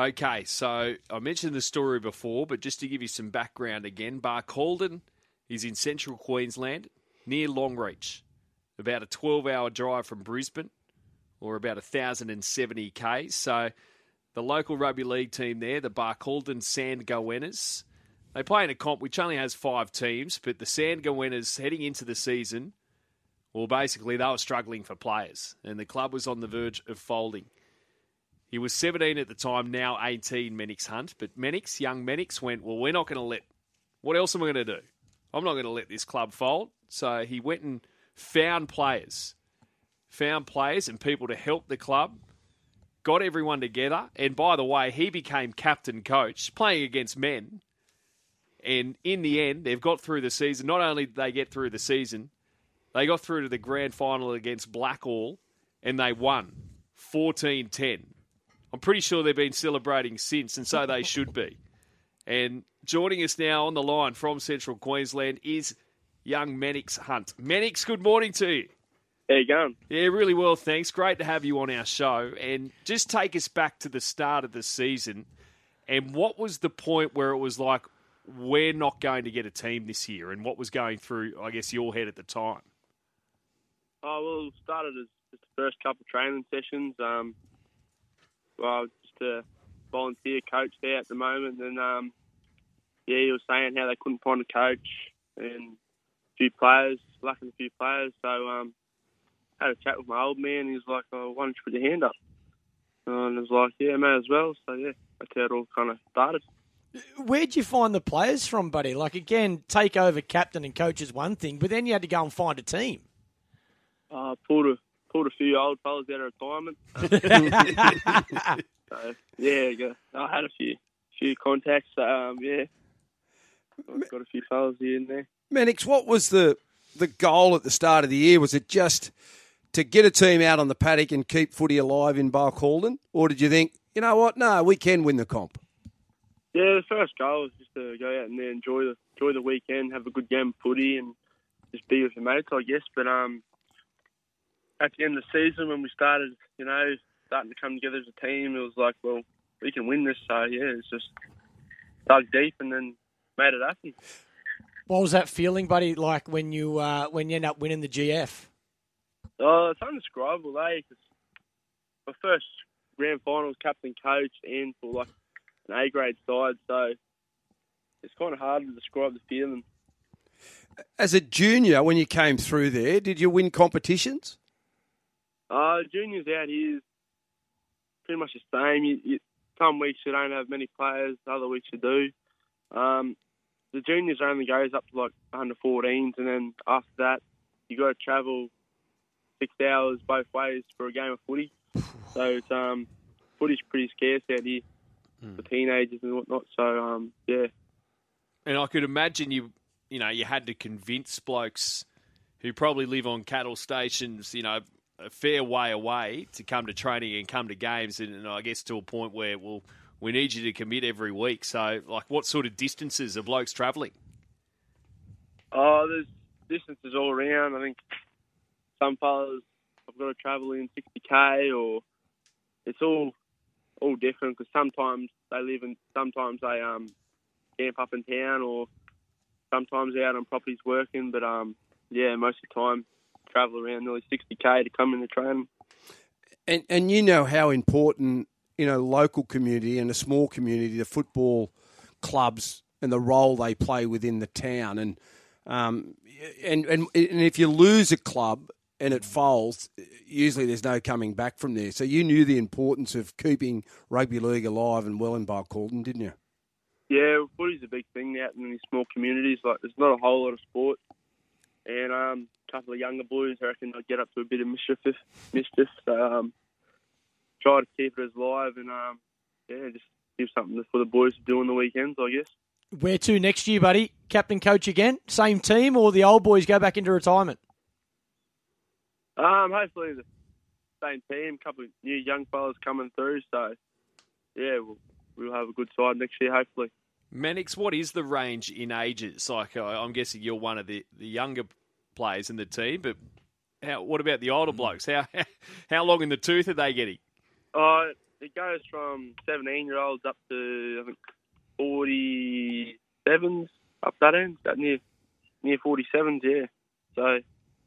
Okay, so I mentioned the story before, but just to give you some background again, Barcaldine is in central Queensland, near Longreach, about a 12 hour drive from Brisbane, or about 1,070 k's. So the local rugby league team there, the Barcaldine Sandgoannas, they play in a comp which only has five teams, but the Sandgoannas heading into the season, well, basically they were struggling for players, and the club was on the verge of folding. He was 17 at the time, now 18, Mannix Hunt. But Mannix, young Mannix, went, Well, we're not going to let. What else am I going to do? I'm not going to let this club fold. So he went and found players, found players and people to help the club, got everyone together. And by the way, he became captain coach, playing against men. And in the end, they've got through the season. Not only did they get through the season, they got through to the grand final against Blackall and they won 14 10. I'm pretty sure they've been celebrating since, and so they should be. And joining us now on the line from Central Queensland is young Mannix Hunt. Mannix, good morning to you. How you going? Yeah, really well, thanks. Great to have you on our show. And just take us back to the start of the season. And what was the point where it was like, we're not going to get a team this year? And what was going through, I guess, your head at the time? Oh, well, it started as just the first couple of training sessions. Um, well, I was just a volunteer coach there at the moment, and um, yeah, he was saying how they couldn't find a coach and a few players, lacking a few players. So um, I had a chat with my old man. He was like, "Oh, why don't you put your hand up?" And I was like, "Yeah, may as well." So yeah, that's how it all kind of started. Where'd you find the players from, buddy? Like again, take over captain and coach is one thing, but then you had to go and find a team. Uh, pulled a pulled a few old fellas out of retirement. so, yeah, I had a few few contacts. Um, yeah, I've got a few fellas here and there. Mannix, what was the the goal at the start of the year? Was it just to get a team out on the paddock and keep footy alive in Barcaldine, or did you think, you know what, no, we can win the comp? Yeah, the first goal was just to go out and enjoy the enjoy the weekend, have a good game of footy, and just be with your mates, I guess. But um, at the end of the season when we started, you know, starting to come together as a team, it was like, well, we can win this. So yeah, it's just dug deep and then made it happen. What was that feeling, buddy? Like when you uh, when you end up winning the GF? Oh, it's undescribable, eh? Cause my first grand finals, captain coach, and for like an A grade side, so it's kind of hard to describe the feeling. As a junior, when you came through there, did you win competitions? Uh, juniors out here is pretty much the same. You, you, some weeks you don't have many players, other weeks you do. Um, the juniors only goes up to like under 14s, and then after that, you got to travel six hours both ways for a game of footy. So it's um, footy's pretty scarce out here mm. for teenagers and whatnot. So um, yeah. And I could imagine you, you know, you had to convince blokes who probably live on cattle stations, you know, a fair way away to come to training and come to games, and, and, I guess to a point where well, we need you to commit every week. So, like, what sort of distances are blokes travelling? Oh, there's distances all around. I think some fellas have got to travel in 60k, or it's all all different because sometimes they live in, sometimes they um camp up in town, or sometimes out on properties working. But um, yeah, most of the time travel around nearly 60k to come in the train. And and you know how important you know local community and a small community, the football clubs and the role they play within the town, and um, and and and if you lose a club and it falls, usually there's no coming back from there. So you knew the importance of keeping rugby league alive and well in Barcaldine, didn't you? Yeah, footy's a big thing out in these small communities. Like, there's not a whole lot of sport, and um, couple of younger boys. I reckon they'll get up to a bit of mischief. Mischief. So, um, try to keep it as live and um, yeah, just give something for the boys to do on the weekends. I guess. Where to next year, buddy? Captain coach again? Same team, or the old boys go back into retirement? Um, hopefully the same team. A couple of new young fellas coming through. So yeah, we'll, we'll have a good side next year. Hopefully. Mannix, what is the range in ages? Like, I'm guessing you're one of the, the younger players in the team, but how, what about the older blokes? How how long in the tooth are they getting? Uh, it goes from 17 year olds up to I think 47s up that end, that near near 47s, yeah. So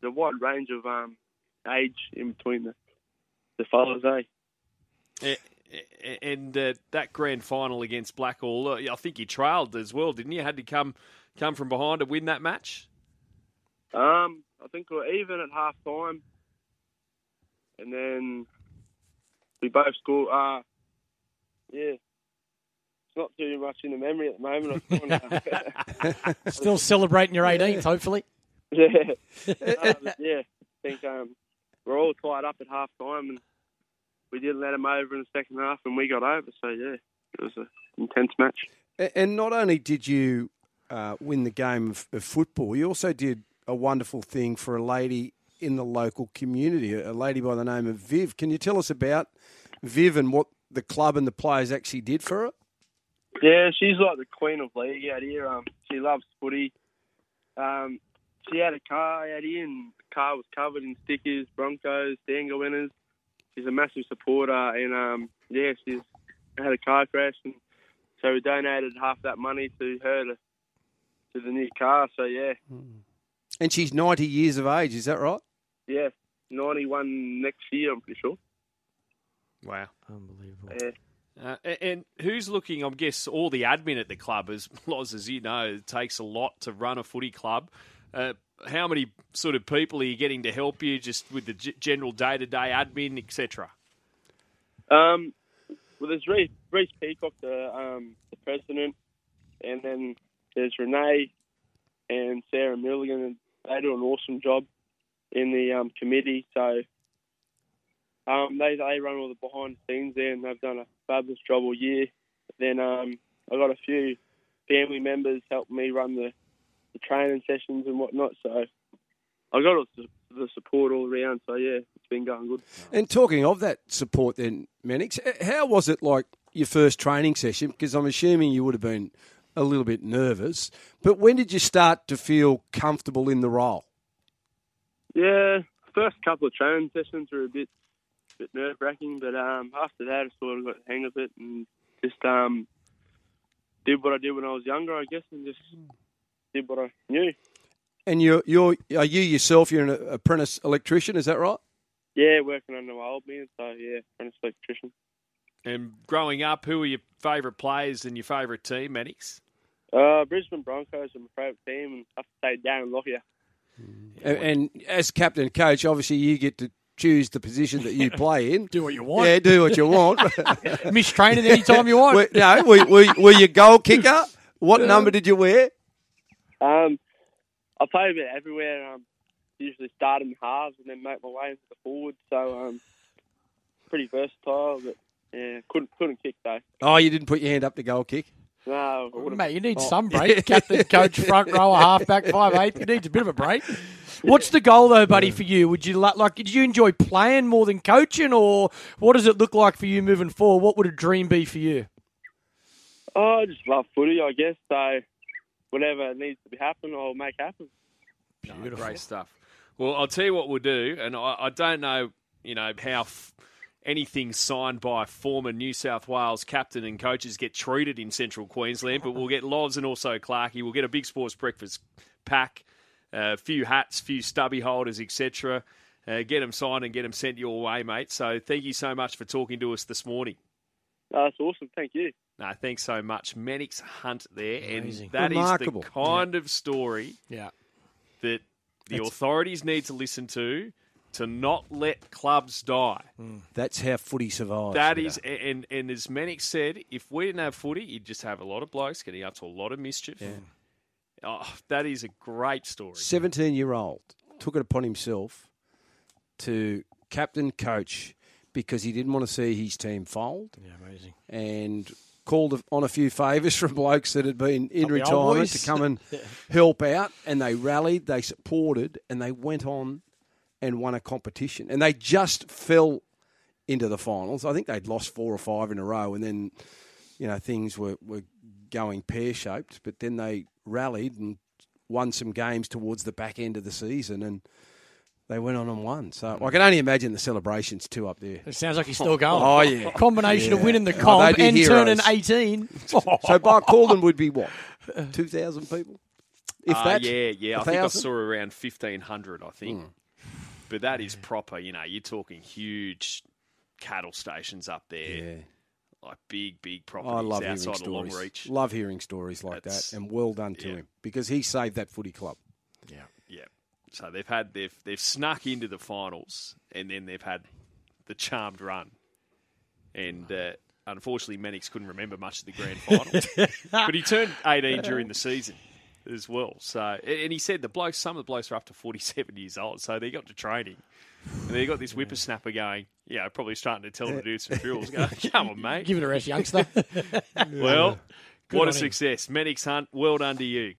the wide range of um, age in between the the fellas, eh? Eh, And uh, that grand final against Blackall, uh, I think you trailed as well, didn't you? Had to come come from behind to win that match. Um, I think we we're even at half time, and then we both scored. Uh, yeah, it's not too much in the memory at the moment. I think, Still celebrating your 18th, hopefully. yeah, Uh, yeah. I think um, we're all tied up at half time, and we didn't let them over in the second half, and we got over. So yeah, it was an intense match. And not only did you uh, win the game of, of football, you also did a wonderful thing for a lady in the local community, a lady by the name of Viv. Can you tell us about Viv and what the club and the players actually did for her? Yeah, she's like the queen of league out here. Um, she loves footy. Um, she had a car out here, and the car was covered in stickers, Broncos, Dango winners. She's a massive supporter, and um, yeah, she's had a car crash, and so we donated half that money to her to, to the new car. So yeah, And she's 90 years of age, is that right? yeah, ninety-one next year, I'm pretty sure. Wow. Unbelievable. Yeah. Uh, and who's looking? I guess all the admin at the club, as Loz, as you know, it takes a lot to run a footy club. Uh, how many sort of people are you getting to help you, just with the g- general day to day admin, etc.? Um, well, there's Reece, Reese Peacock, the um, the president, and then there's Renee and Sarah Milligan, and they do an awesome job in the um, committee. So um, they they run all the behind the scenes there, and they've done a fabulous job all year. Then um, I got a few family members helping me run the, the training sessions and whatnot. So I got all the the support all around. So yeah, it's been going good. And talking of that support, then, Mannix, how was it like your first training session? Because I'm assuming you would have been a little bit nervous. But when did you start to feel comfortable in the role? Yeah, first couple of training sessions were a bit bit nerve wracking, but um, after that I sort of got the hang of it and just um, did what I did when I was younger, I guess, and just did what I knew. And you're, you're, are you yourself, you're an apprentice electrician, is that right? Yeah, working under my old man, so yeah, apprentice electrician. And growing up, who were your favourite players and your favourite team, Mannix? Uh, Brisbane Broncos are my favourite team, and I have to say Darren Lockyer. And, and as captain and coach, obviously you get to choose the position that you play in. Do what you want. Yeah, do what you want. Miss training any time you want. were, no, were, were, were you goal kicker? What number did you wear? Um, I play a bit everywhere. Um, usually start in halves and then make my way into the forward. So um, pretty versatile, but Øh, yeah, couldn't couldn't kick though. Oh, you didn't put your hand up to goal kick. No, I would've- Mate, you need some break. Captain, coach, front rower, halfback, five eight. You need a bit of a break. What's the goal though, buddy? For you, would you like? Like, did you enjoy playing more than coaching, or what does it look like for you moving forward? What would a dream be for you? Oh, I just love footy, I guess. So whatever needs to be happen, I'll make happen. Beautiful. Great stuff. Well, I'll tell you what we'll do, and I, I don't know, you know, how f- anything signed by former New South Wales captain and coaches get treated in Central Queensland, but we'll get Loves and also Clarkey. We'll get a big sports breakfast pack, a few hats, few stubby holders, etc. Uh, get them signed and get them sent your way, mate. So thank you so much for talking to us this morning. No, that's awesome. Thank you. No, thanks so much. Mannix Hunt there, Amazing. and that is Remarkable. the kind of story Yeah, that the That's- authorities need to listen to to not let clubs die. Hmm. That's how footy survives. That is, know. and and as Mannix said, if we didn't have footy, you'd just have a lot of blokes getting up to a lot of mischief. Hmm. Oh, that is a great story. 17 year old took it upon himself to captain coach because he didn't want to see his team fold yeah, amazing. and called on a few favours from blokes that had been in Couple of retirement boys. to come and help out and they rallied they supported and they went on and won a competition and they just fell into the finals i think they'd lost four or five in a row and then you know things were, were going pear-shaped but then they rallied and won some games towards the back end of the season and they went on and won. So I can only imagine the celebrations too up there. It sounds like he's still going. Oh, yeah. Combination of winning the Oh, comp they'd be and turning 18. So Barcaldine would be what, two thousand people, if Uh, that. yeah, yeah. I think I saw around fifteen hundred. I think, but that is proper. You know, you're talking huge cattle stations up there, Yeah. like big, big I properties love hearing outside of stories. Longreach. Love hearing stories like That's- that, and well done to yeah. him because he saved that footy club. Yeah, yeah. So they've had they've they've snuck into the finals, and then they've had the charmed run, and uh, unfortunately, Mannix couldn't remember much of the grand final, but he turned eighteen during the season as well. So, and he said the blokes, some of the blokes are up to forty-seven years old, so they got to training, and they got this whippersnapper going. Yeah, probably starting to tell them to do some drills. Going, come on, mate. Give it a rest, youngster. Well, Good what a him. success. Mannix Hunt, well done to you.